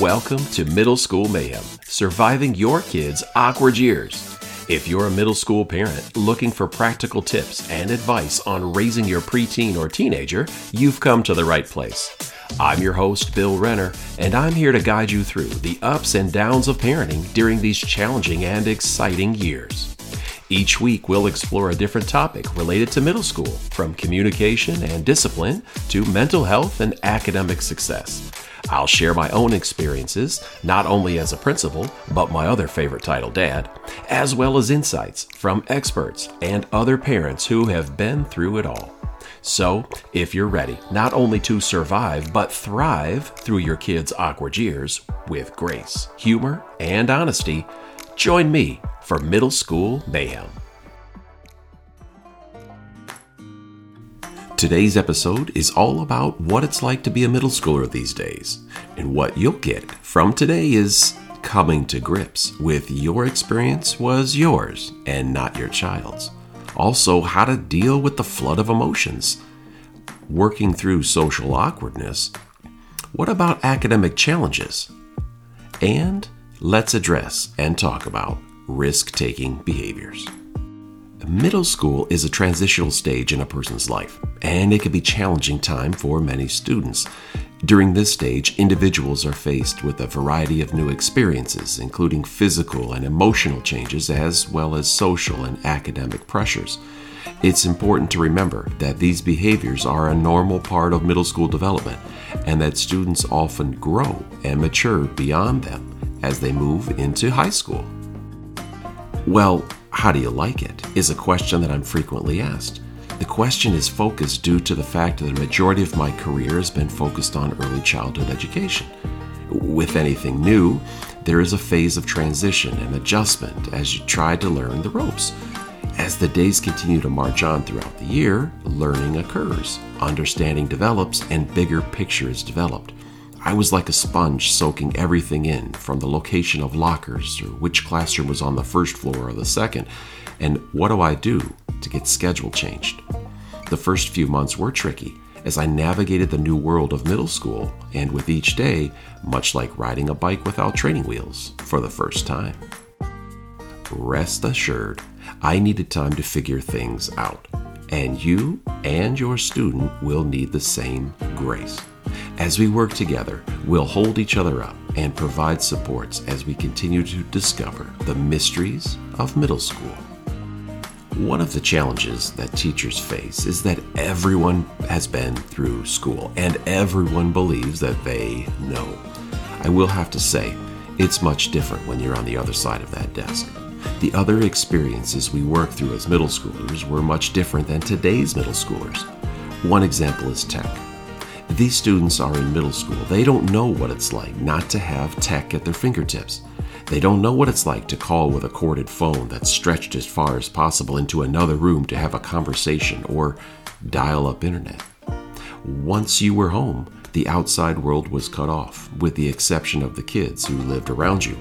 Welcome to Middle School Mayhem, surviving your kids' awkward years. If you're a middle school parent looking for practical tips and advice on raising your preteen or teenager, you've come to the right place. I'm your host, Bill Renner, and I'm here to guide you through the ups and downs of parenting during these challenging and exciting years. Each week, we'll explore a different topic related to middle school, from communication and discipline to mental health and academic success. I'll share my own experiences, not only as a principal, but my other favorite title, Dad, as well as insights from experts and other parents who have been through it all. So, if you're ready not only to survive, but thrive through your kids' awkward years with grace, humor, and honesty, join me for Middle School Mayhem. Today's episode is all about what it's like to be a middle schooler these days. And what you'll get from today is coming to grips with your experience was yours and not your child's. Also, how to deal with the flood of emotions. Working through social awkwardness. What about academic challenges? And let's address and talk about risk taking behaviors. Middle school is a transitional stage in a person's life, and it can be challenging time for many students. During this stage, individuals are faced with a variety of new experiences, including physical and emotional changes, as well as social and academic pressures. It's important to remember that these behaviors are a normal part of middle school development, and that students often grow and mature beyond them as they move into high school. Well, how do you like it? is a question that I'm frequently asked. The question is focused due to the fact that the majority of my career has been focused on early childhood education. With anything new, there is a phase of transition and adjustment as you try to learn the ropes. As the days continue to march on throughout the year, learning occurs, understanding develops, and bigger picture is developed. I was like a sponge soaking everything in from the location of lockers or which classroom was on the first floor or the second, and what do I do to get schedule changed? The first few months were tricky as I navigated the new world of middle school, and with each day, much like riding a bike without training wheels for the first time. Rest assured, I needed time to figure things out, and you and your student will need the same grace. As we work together, we'll hold each other up and provide supports as we continue to discover the mysteries of middle school. One of the challenges that teachers face is that everyone has been through school and everyone believes that they know. I will have to say, it's much different when you're on the other side of that desk. The other experiences we work through as middle schoolers were much different than today's middle schoolers. One example is tech. These students are in middle school. They don't know what it's like not to have tech at their fingertips. They don't know what it's like to call with a corded phone that's stretched as far as possible into another room to have a conversation or dial up internet. Once you were home, the outside world was cut off, with the exception of the kids who lived around you.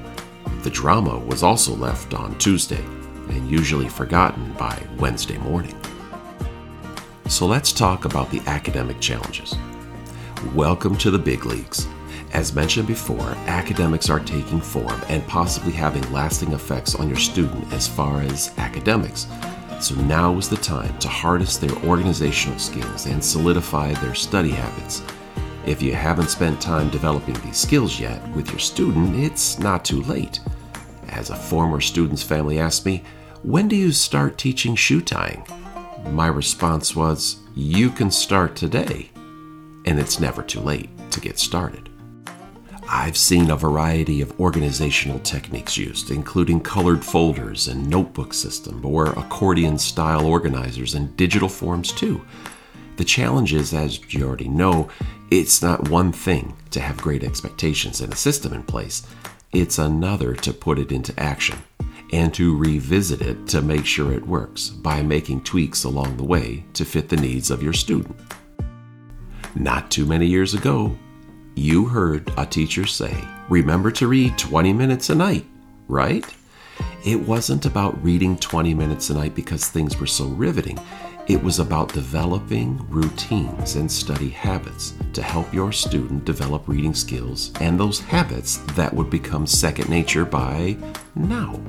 The drama was also left on Tuesday and usually forgotten by Wednesday morning. So let's talk about the academic challenges. Welcome to the big leagues. As mentioned before, academics are taking form and possibly having lasting effects on your student as far as academics. So now is the time to harness their organizational skills and solidify their study habits. If you haven't spent time developing these skills yet with your student, it's not too late. As a former student's family asked me, When do you start teaching shoe tying? My response was, You can start today and it's never too late to get started. I've seen a variety of organizational techniques used, including colored folders and notebook system, or accordion style organizers and digital forms too. The challenge is, as you already know, it's not one thing to have great expectations and a system in place, it's another to put it into action and to revisit it to make sure it works by making tweaks along the way to fit the needs of your student. Not too many years ago, you heard a teacher say, Remember to read 20 minutes a night, right? It wasn't about reading 20 minutes a night because things were so riveting. It was about developing routines and study habits to help your student develop reading skills and those habits that would become second nature by now.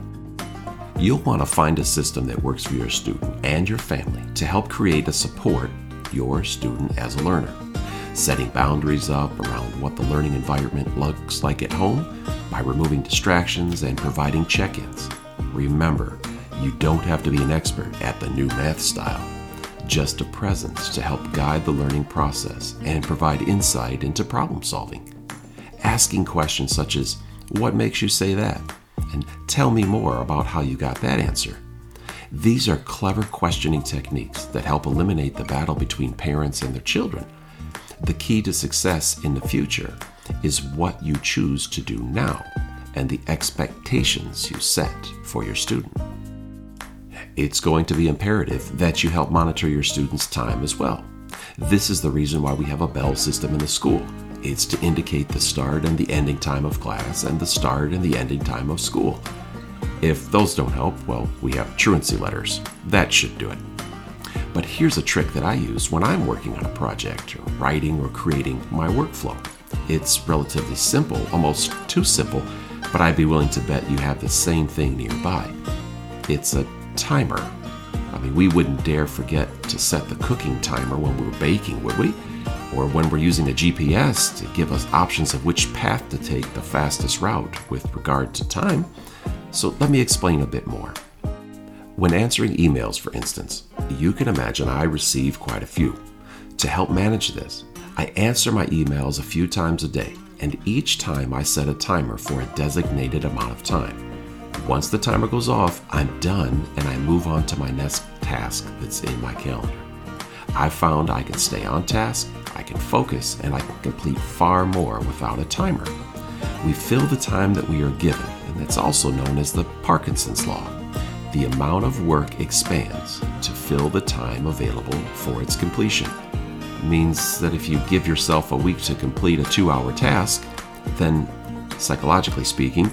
You'll want to find a system that works for your student and your family to help create a support your student as a learner. Setting boundaries up around what the learning environment looks like at home by removing distractions and providing check ins. Remember, you don't have to be an expert at the new math style just a presence to help guide the learning process and provide insight into problem solving. Asking questions such as, What makes you say that? and Tell me more about how you got that answer. These are clever questioning techniques that help eliminate the battle between parents and their children. The key to success in the future is what you choose to do now and the expectations you set for your student it's going to be imperative that you help monitor your students' time as well. This is the reason why we have a bell system in the school. It's to indicate the start and the ending time of class and the start and the ending time of school. If those don't help, well, we have truancy letters. That should do it. But here's a trick that I use when I'm working on a project or writing or creating my workflow. It's relatively simple, almost too simple, but I'd be willing to bet you have the same thing nearby. It's a timer. I mean, we wouldn't dare forget to set the cooking timer when we were baking, would we? Or when we're using a GPS to give us options of which path to take the fastest route with regard to time. So let me explain a bit more. When answering emails, for instance, you can imagine I receive quite a few. To help manage this, I answer my emails a few times a day, and each time I set a timer for a designated amount of time. Once the timer goes off, I'm done and I move on to my next task that's in my calendar. I've found I can stay on task, I can focus, and I can complete far more without a timer. We fill the time that we are given, and that's also known as the Parkinson's Law. The amount of work expands to fill the time available for its completion. It means that if you give yourself a week to complete a two hour task, then, psychologically speaking,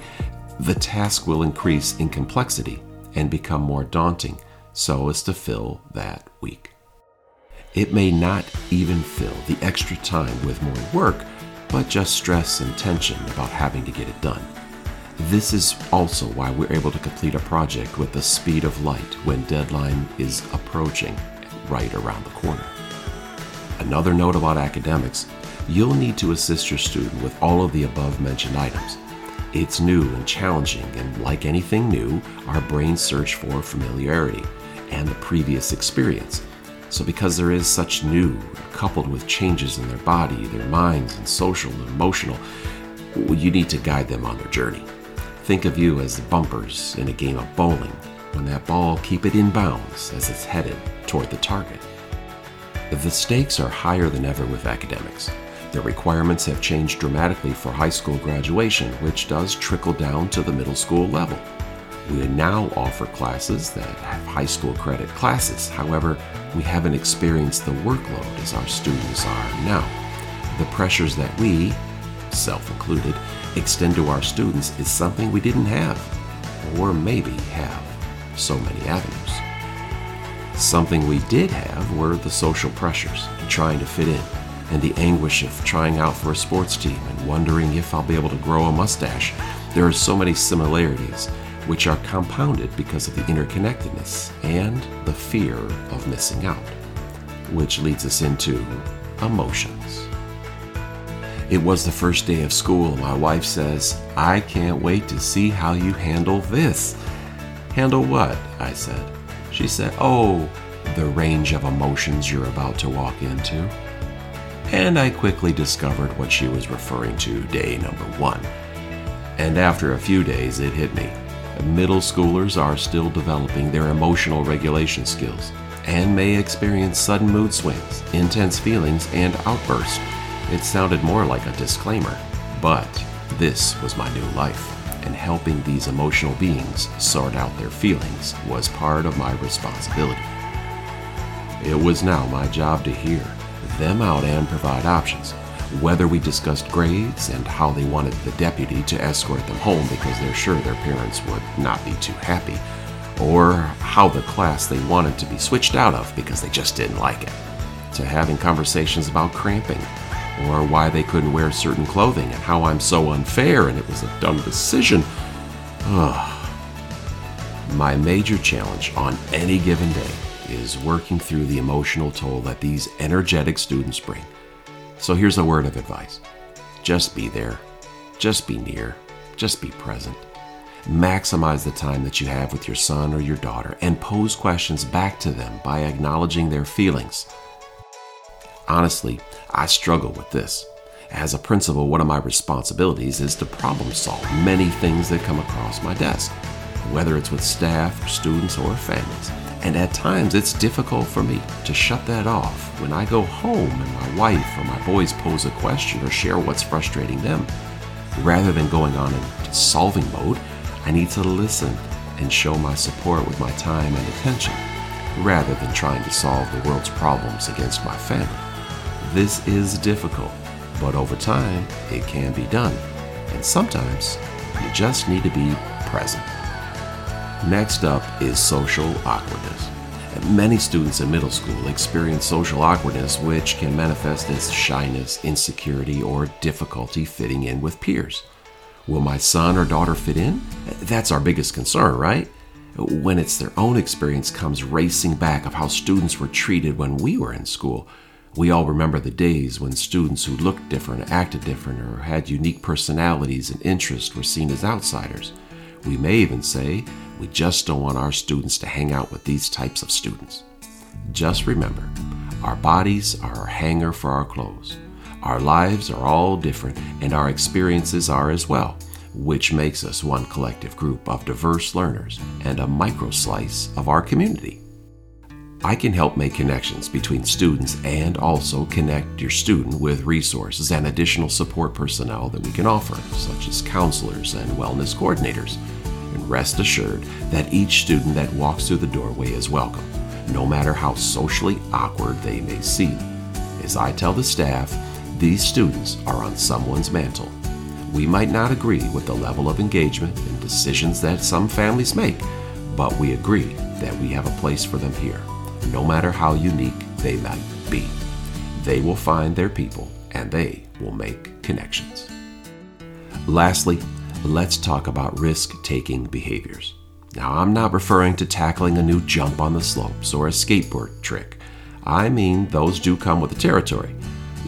the task will increase in complexity and become more daunting so as to fill that week. It may not even fill the extra time with more work, but just stress and tension about having to get it done. This is also why we're able to complete a project with the speed of light when deadline is approaching right around the corner. Another note about academics you'll need to assist your student with all of the above mentioned items. It's new and challenging, and like anything new, our brains search for familiarity and the previous experience. So, because there is such new, coupled with changes in their body, their minds, and social and emotional, you need to guide them on their journey. Think of you as bumpers in a game of bowling. When that ball, keep it in bounds as it's headed toward the target. The stakes are higher than ever with academics. The requirements have changed dramatically for high school graduation, which does trickle down to the middle school level. We now offer classes that have high school credit classes. However, we haven't experienced the workload as our students are now. The pressures that we, self included, extend to our students is something we didn't have, or maybe have, so many avenues. Something we did have were the social pressures, trying to fit in, and the anguish of trying out for a sports team and wondering if I'll be able to grow a mustache. There are so many similarities, which are compounded because of the interconnectedness and the fear of missing out, which leads us into emotions. It was the first day of school. My wife says, I can't wait to see how you handle this. Handle what? I said. She said, Oh, the range of emotions you're about to walk into and I quickly discovered what she was referring to day number one. And after a few days, it hit me. Middle schoolers are still developing their emotional regulation skills and may experience sudden mood swings, intense feelings, and outbursts. It sounded more like a disclaimer, but this was my new life, and helping these emotional beings sort out their feelings was part of my responsibility. It was now my job to hear them out and provide options. Whether we discussed grades and how they wanted the deputy to escort them home because they're sure their parents would not be too happy, or how the class they wanted to be switched out of because they just didn't like it, to having conversations about cramping, or why they couldn't wear certain clothing and how I'm so unfair and it was a dumb decision. My major challenge on any given day is working through the emotional toll that these energetic students bring. So here's a word of advice just be there, just be near, just be present. Maximize the time that you have with your son or your daughter and pose questions back to them by acknowledging their feelings. Honestly, I struggle with this. As a principal, one of my responsibilities is to problem solve many things that come across my desk, whether it's with staff, students, or families. And at times it's difficult for me to shut that off when I go home and my wife or my boys pose a question or share what's frustrating them. Rather than going on into solving mode, I need to listen and show my support with my time and attention, rather than trying to solve the world's problems against my family. This is difficult, but over time it can be done, and sometimes you just need to be present. Next up is social awkwardness. Many students in middle school experience social awkwardness, which can manifest as shyness, insecurity, or difficulty fitting in with peers. Will my son or daughter fit in? That's our biggest concern, right? When it's their own experience comes racing back of how students were treated when we were in school. We all remember the days when students who looked different, acted different, or had unique personalities and interests were seen as outsiders. We may even say we just don't want our students to hang out with these types of students. Just remember, our bodies are a hanger for our clothes. Our lives are all different, and our experiences are as well, which makes us one collective group of diverse learners and a micro slice of our community. I can help make connections between students and also connect your student with resources and additional support personnel that we can offer, such as counselors and wellness coordinators and rest assured that each student that walks through the doorway is welcome, no matter how socially awkward they may seem. As I tell the staff, these students are on someone's mantle. We might not agree with the level of engagement and decisions that some families make, but we agree that we have a place for them here, no matter how unique they might be. They will find their people and they will make connections. Lastly, let's talk about risk taking behaviors. Now, I'm not referring to tackling a new jump on the slopes or a skateboard trick. I mean, those do come with the territory.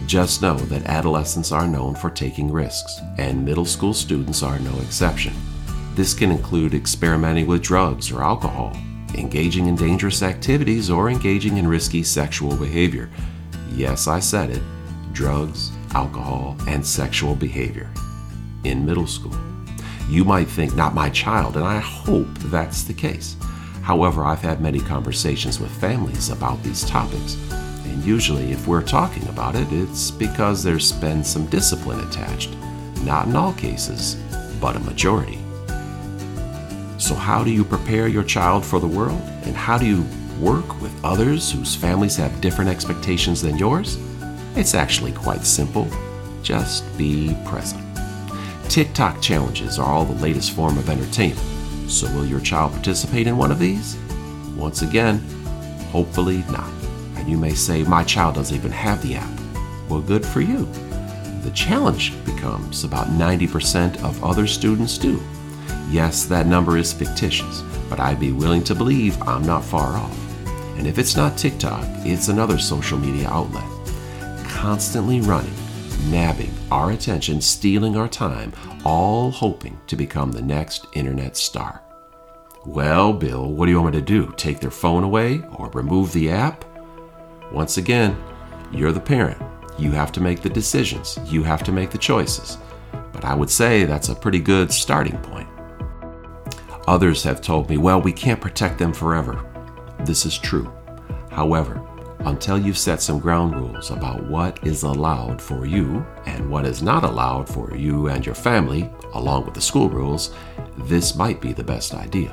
Just know that adolescents are known for taking risks, and middle school students are no exception. This can include experimenting with drugs or alcohol, engaging in dangerous activities, or engaging in risky sexual behavior. Yes, I said it drugs, alcohol, and sexual behavior in middle school. You might think, not my child, and I hope that's the case. However, I've had many conversations with families about these topics, and usually, if we're talking about it, it's because there's been some discipline attached. Not in all cases, but a majority. So, how do you prepare your child for the world? And how do you work with others whose families have different expectations than yours? It's actually quite simple. Just be present. TikTok challenges are all the latest form of entertainment. So, will your child participate in one of these? Once again, hopefully not. And you may say, My child doesn't even have the app. Well, good for you. The challenge becomes about 90% of other students do. Yes, that number is fictitious, but I'd be willing to believe I'm not far off. And if it's not TikTok, it's another social media outlet. Constantly running nabbing our attention, stealing our time, all hoping to become the next internet star. Well, Bill, what do you want me to do? Take their phone away or remove the app? Once again, you're the parent. You have to make the decisions, you have to make the choices. But I would say that's a pretty good starting point. Others have told me, well, we can't protect them forever. This is true. However, until you've set some ground rules about what is allowed for you and what is not allowed for you and your family, along with the school rules, this might be the best idea.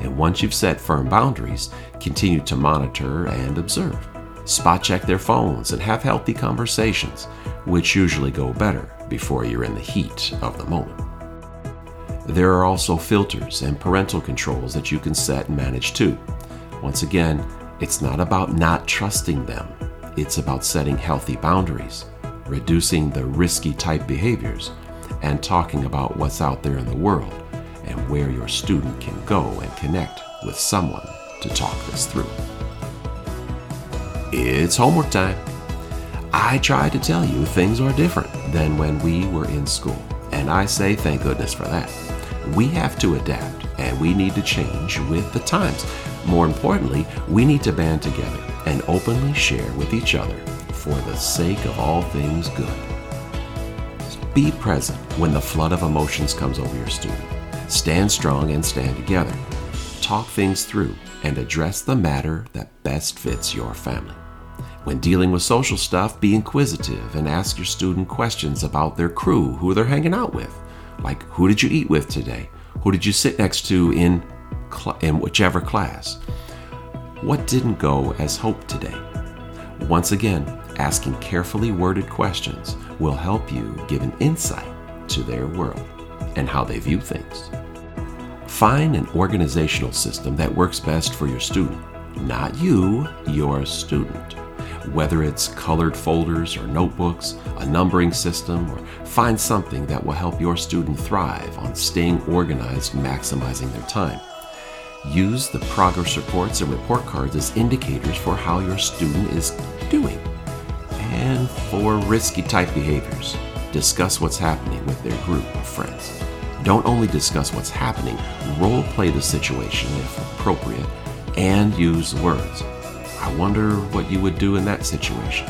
And once you've set firm boundaries, continue to monitor and observe. Spot check their phones and have healthy conversations, which usually go better before you're in the heat of the moment. There are also filters and parental controls that you can set and manage too. Once again, it's not about not trusting them, it's about setting healthy boundaries, reducing the risky type behaviors, and talking about what's out there in the world and where your student can go and connect with someone to talk this through. It's homework time. I try to tell you things are different than when we were in school, and I say thank goodness for that. We have to adapt and we need to change with the times. More importantly, we need to band together and openly share with each other for the sake of all things good. Be present when the flood of emotions comes over your student. Stand strong and stand together. Talk things through and address the matter that best fits your family. When dealing with social stuff, be inquisitive and ask your student questions about their crew, who they're hanging out with. Like, who did you eat with today? Who did you sit next to in, cl- in whichever class? What didn't go as hoped today? Once again, asking carefully worded questions will help you give an insight to their world and how they view things. Find an organizational system that works best for your student, not you, your student. Whether it's colored folders or notebooks, a numbering system, or find something that will help your student thrive on staying organized, maximizing their time. Use the progress reports and report cards as indicators for how your student is doing. And for risky type behaviors, discuss what's happening with their group of friends. Don't only discuss what's happening, role play the situation if appropriate, and use words. I wonder what you would do in that situation.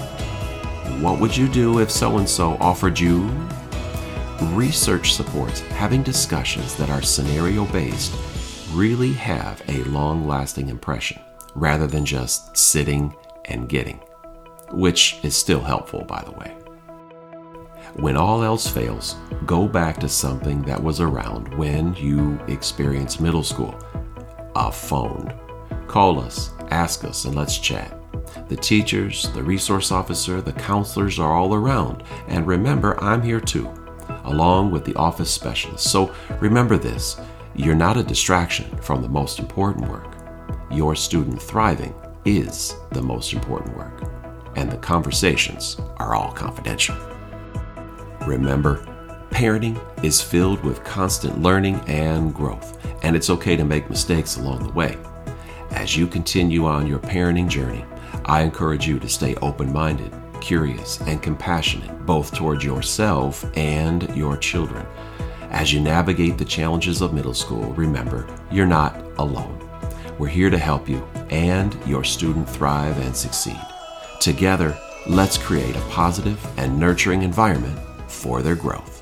What would you do if so and so offered you? Research supports having discussions that are scenario based really have a long lasting impression rather than just sitting and getting, which is still helpful, by the way. When all else fails, go back to something that was around when you experienced middle school a phone. Call us, ask us, and let's chat. The teachers, the resource officer, the counselors are all around. And remember, I'm here too, along with the office specialist. So remember this you're not a distraction from the most important work. Your student thriving is the most important work, and the conversations are all confidential. Remember, parenting is filled with constant learning and growth, and it's okay to make mistakes along the way. As you continue on your parenting journey, I encourage you to stay open minded, curious, and compassionate both towards yourself and your children. As you navigate the challenges of middle school, remember you're not alone. We're here to help you and your student thrive and succeed. Together, let's create a positive and nurturing environment for their growth.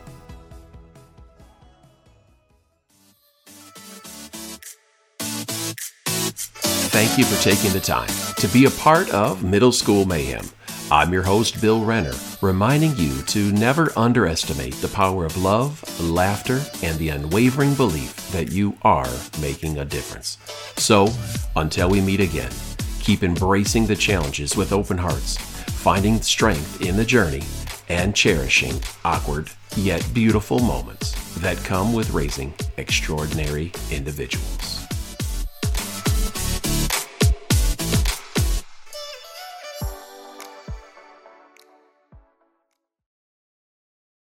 Thank you for taking the time to be a part of Middle School Mayhem. I'm your host, Bill Renner, reminding you to never underestimate the power of love, laughter, and the unwavering belief that you are making a difference. So, until we meet again, keep embracing the challenges with open hearts, finding strength in the journey, and cherishing awkward yet beautiful moments that come with raising extraordinary individuals.